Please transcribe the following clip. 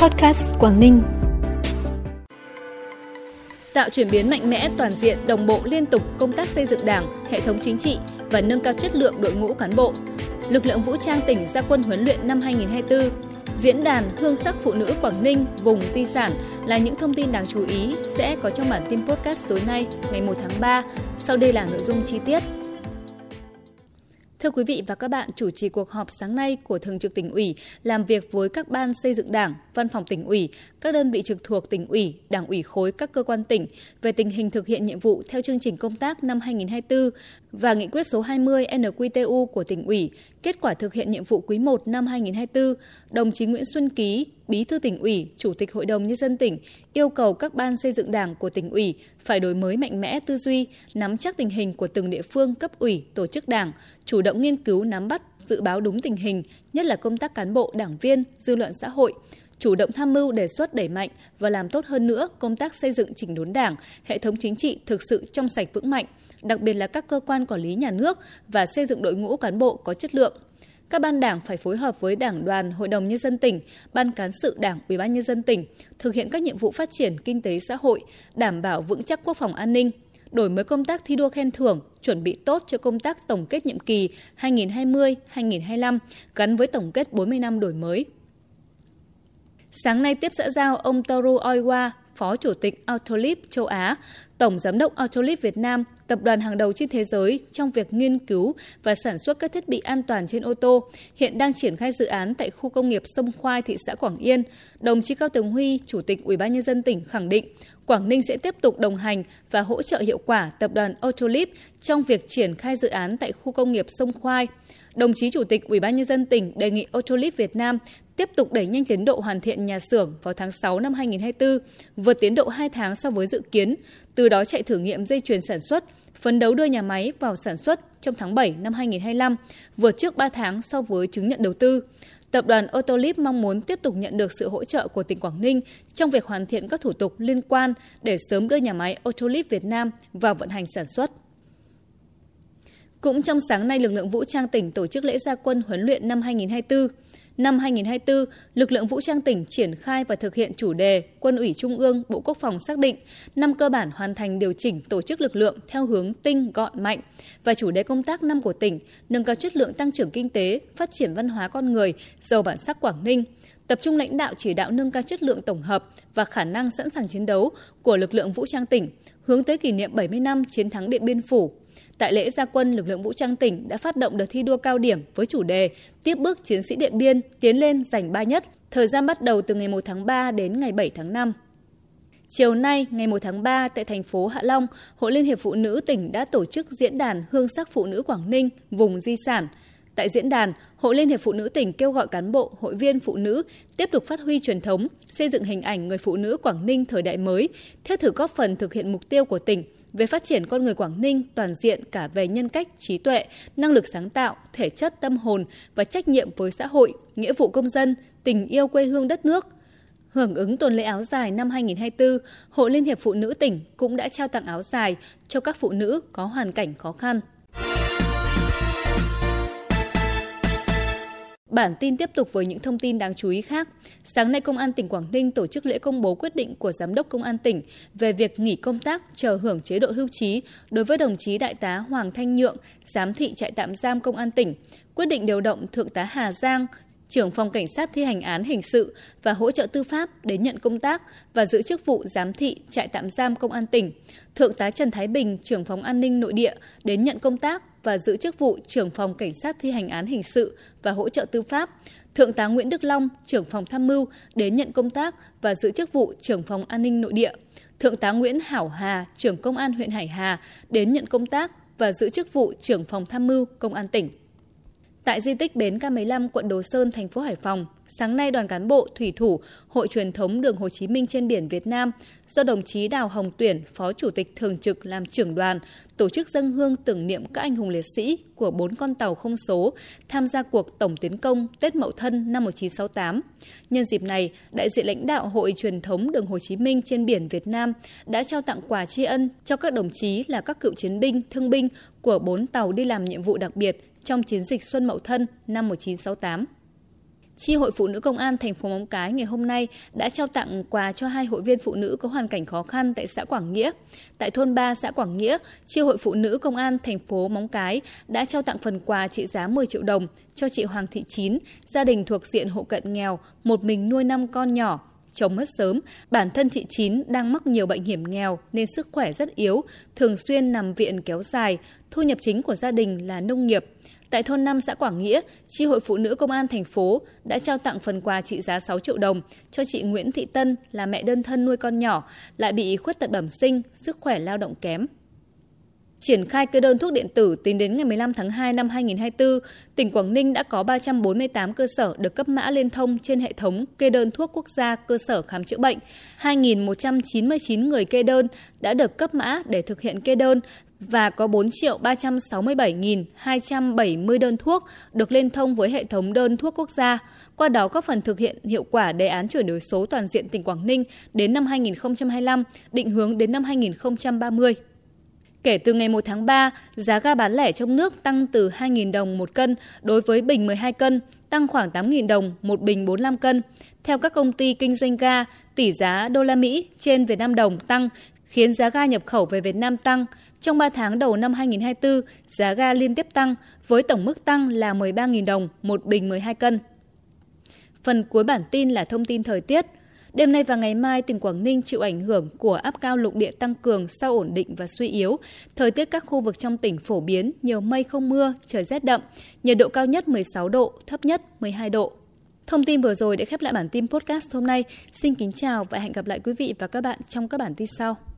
Podcast Quảng Ninh. Tạo chuyển biến mạnh mẽ toàn diện, đồng bộ liên tục công tác xây dựng Đảng, hệ thống chính trị và nâng cao chất lượng đội ngũ cán bộ. Lực lượng vũ trang tỉnh ra quân huấn luyện năm 2024 Diễn đàn Hương sắc phụ nữ Quảng Ninh vùng di sản là những thông tin đáng chú ý sẽ có trong bản tin podcast tối nay ngày 1 tháng 3. Sau đây là nội dung chi tiết. Thưa quý vị và các bạn, chủ trì cuộc họp sáng nay của Thường trực tỉnh ủy làm việc với các ban xây dựng Đảng, Văn phòng tỉnh ủy, các đơn vị trực thuộc tỉnh ủy, Đảng ủy khối các cơ quan tỉnh về tình hình thực hiện nhiệm vụ theo chương trình công tác năm 2024 và nghị quyết số 20 NQTU của tỉnh ủy, kết quả thực hiện nhiệm vụ quý 1 năm 2024, đồng chí Nguyễn Xuân Ký, Bí thư tỉnh ủy, Chủ tịch Hội đồng Nhân dân tỉnh yêu cầu các ban xây dựng đảng của tỉnh ủy phải đổi mới mạnh mẽ tư duy, nắm chắc tình hình của từng địa phương cấp ủy, tổ chức đảng, chủ động nghiên cứu nắm bắt, dự báo đúng tình hình, nhất là công tác cán bộ, đảng viên, dư luận xã hội, chủ động tham mưu đề xuất đẩy mạnh và làm tốt hơn nữa công tác xây dựng chỉnh đốn đảng, hệ thống chính trị thực sự trong sạch vững mạnh, đặc biệt là các cơ quan quản lý nhà nước và xây dựng đội ngũ cán bộ có chất lượng. Các ban đảng phải phối hợp với Đảng đoàn, Hội đồng nhân dân tỉnh, Ban cán sự Đảng, Ủy ban nhân dân tỉnh thực hiện các nhiệm vụ phát triển kinh tế xã hội, đảm bảo vững chắc quốc phòng an ninh, đổi mới công tác thi đua khen thưởng, chuẩn bị tốt cho công tác tổng kết nhiệm kỳ 2020-2025 gắn với tổng kết 40 năm đổi mới. Sáng nay tiếp xã giao ông Toru Oiwa, Phó Chủ tịch Autolib châu Á, Tổng Giám đốc Autolib Việt Nam, tập đoàn hàng đầu trên thế giới trong việc nghiên cứu và sản xuất các thiết bị an toàn trên ô tô, hiện đang triển khai dự án tại khu công nghiệp Sông Khoai, thị xã Quảng Yên. Đồng chí Cao Tường Huy, Chủ tịch Ủy ban nhân dân tỉnh khẳng định, Quảng Ninh sẽ tiếp tục đồng hành và hỗ trợ hiệu quả tập đoàn Autolib trong việc triển khai dự án tại khu công nghiệp Sông Khoai. Đồng chí Chủ tịch Ủy ban nhân dân tỉnh đề nghị Autolib Việt Nam tiếp tục đẩy nhanh tiến độ hoàn thiện nhà xưởng vào tháng 6 năm 2024, vượt tiến độ 2 tháng so với dự kiến, từ đó chạy thử nghiệm dây chuyền sản xuất, phấn đấu đưa nhà máy vào sản xuất trong tháng 7 năm 2025, vượt trước 3 tháng so với chứng nhận đầu tư. Tập đoàn Autolip mong muốn tiếp tục nhận được sự hỗ trợ của tỉnh Quảng Ninh trong việc hoàn thiện các thủ tục liên quan để sớm đưa nhà máy Autolip Việt Nam vào vận hành sản xuất. Cũng trong sáng nay, lực lượng vũ trang tỉnh tổ chức lễ gia quân huấn luyện năm 2024. Năm 2024, lực lượng vũ trang tỉnh triển khai và thực hiện chủ đề Quân ủy Trung ương, Bộ Quốc phòng xác định năm cơ bản hoàn thành điều chỉnh tổ chức lực lượng theo hướng tinh, gọn, mạnh. Và chủ đề công tác năm của tỉnh nâng cao chất lượng tăng trưởng kinh tế, phát triển văn hóa con người, giàu bản sắc Quảng Ninh, tập trung lãnh đạo chỉ đạo nâng cao chất lượng tổng hợp và khả năng sẵn sàng chiến đấu của lực lượng vũ trang tỉnh, hướng tới kỷ niệm 70 năm chiến thắng Điện Biên Phủ, Tại lễ gia quân, lực lượng vũ trang tỉnh đã phát động đợt thi đua cao điểm với chủ đề Tiếp bước chiến sĩ Điện Biên tiến lên giành ba nhất, thời gian bắt đầu từ ngày 1 tháng 3 đến ngày 7 tháng 5. Chiều nay, ngày 1 tháng 3, tại thành phố Hạ Long, Hội Liên hiệp Phụ nữ tỉnh đã tổ chức diễn đàn Hương sắc Phụ nữ Quảng Ninh, vùng di sản. Tại diễn đàn, Hội Liên hiệp Phụ nữ tỉnh kêu gọi cán bộ, hội viên phụ nữ tiếp tục phát huy truyền thống, xây dựng hình ảnh người phụ nữ Quảng Ninh thời đại mới, thiết thử góp phần thực hiện mục tiêu của tỉnh – về phát triển con người Quảng Ninh toàn diện cả về nhân cách, trí tuệ, năng lực sáng tạo, thể chất, tâm hồn và trách nhiệm với xã hội, nghĩa vụ công dân, tình yêu quê hương đất nước. Hưởng ứng tuần lễ áo dài năm 2024, Hội Liên hiệp Phụ nữ tỉnh cũng đã trao tặng áo dài cho các phụ nữ có hoàn cảnh khó khăn. Bản tin tiếp tục với những thông tin đáng chú ý khác. Sáng nay, Công an tỉnh Quảng Ninh tổ chức lễ công bố quyết định của Giám đốc Công an tỉnh về việc nghỉ công tác chờ hưởng chế độ hưu trí đối với đồng chí Đại tá Hoàng Thanh Nhượng, giám thị trại tạm giam Công an tỉnh. Quyết định điều động Thượng tá Hà Giang, trưởng phòng cảnh sát thi hành án hình sự và hỗ trợ tư pháp đến nhận công tác và giữ chức vụ giám thị trại tạm giam công an tỉnh. Thượng tá Trần Thái Bình, trưởng phòng an ninh nội địa đến nhận công tác và giữ chức vụ trưởng phòng cảnh sát thi hành án hình sự và hỗ trợ tư pháp. Thượng tá Nguyễn Đức Long, trưởng phòng tham mưu đến nhận công tác và giữ chức vụ trưởng phòng an ninh nội địa. Thượng tá Nguyễn Hảo Hà, trưởng công an huyện Hải Hà đến nhận công tác và giữ chức vụ trưởng phòng tham mưu công an tỉnh. Tại di tích bến K15 quận Đồ Sơn, thành phố Hải Phòng, sáng nay đoàn cán bộ thủy thủ Hội truyền thống đường Hồ Chí Minh trên biển Việt Nam do đồng chí Đào Hồng Tuyển, Phó Chủ tịch Thường trực làm trưởng đoàn, tổ chức dân hương tưởng niệm các anh hùng liệt sĩ của bốn con tàu không số tham gia cuộc tổng tiến công Tết Mậu Thân năm 1968. Nhân dịp này, đại diện lãnh đạo Hội truyền thống đường Hồ Chí Minh trên biển Việt Nam đã trao tặng quà tri ân cho các đồng chí là các cựu chiến binh, thương binh của bốn tàu đi làm nhiệm vụ đặc biệt trong chiến dịch Xuân Mậu Thân năm 1968. Chi hội Phụ nữ Công an thành phố Móng Cái ngày hôm nay đã trao tặng quà cho hai hội viên phụ nữ có hoàn cảnh khó khăn tại xã Quảng Nghĩa. Tại thôn 3 xã Quảng Nghĩa, Chi hội Phụ nữ Công an thành phố Móng Cái đã trao tặng phần quà trị giá 10 triệu đồng cho chị Hoàng Thị Chín, gia đình thuộc diện hộ cận nghèo, một mình nuôi 5 con nhỏ, chồng mất sớm, bản thân chị Chín đang mắc nhiều bệnh hiểm nghèo nên sức khỏe rất yếu, thường xuyên nằm viện kéo dài, thu nhập chính của gia đình là nông nghiệp. Tại thôn 5 xã Quảng Nghĩa, Chi hội Phụ nữ Công an thành phố đã trao tặng phần quà trị giá 6 triệu đồng cho chị Nguyễn Thị Tân là mẹ đơn thân nuôi con nhỏ, lại bị khuyết tật bẩm sinh, sức khỏe lao động kém. Triển khai kê đơn thuốc điện tử tính đến ngày 15 tháng 2 năm 2024, tỉnh Quảng Ninh đã có 348 cơ sở được cấp mã liên thông trên hệ thống kê đơn thuốc quốc gia cơ sở khám chữa bệnh. 2.199 người kê đơn đã được cấp mã để thực hiện kê đơn và có 4 triệu 367.270 đơn thuốc được liên thông với hệ thống đơn thuốc quốc gia. Qua đó góp phần thực hiện hiệu quả đề án chuyển đổi số toàn diện tỉnh Quảng Ninh đến năm 2025, định hướng đến năm 2030. Kể từ ngày 1 tháng 3, giá ga bán lẻ trong nước tăng từ 2.000 đồng một cân đối với bình 12 cân, tăng khoảng 8.000 đồng một bình 45 cân. Theo các công ty kinh doanh ga, tỷ giá đô la Mỹ trên Việt Nam đồng tăng khiến giá ga nhập khẩu về Việt Nam tăng. Trong 3 tháng đầu năm 2024, giá ga liên tiếp tăng với tổng mức tăng là 13.000 đồng một bình 12 cân. Phần cuối bản tin là thông tin thời tiết. Đêm nay và ngày mai, tỉnh Quảng Ninh chịu ảnh hưởng của áp cao lục địa tăng cường sau ổn định và suy yếu. Thời tiết các khu vực trong tỉnh phổ biến, nhiều mây không mưa, trời rét đậm, nhiệt độ cao nhất 16 độ, thấp nhất 12 độ. Thông tin vừa rồi đã khép lại bản tin podcast hôm nay. Xin kính chào và hẹn gặp lại quý vị và các bạn trong các bản tin sau.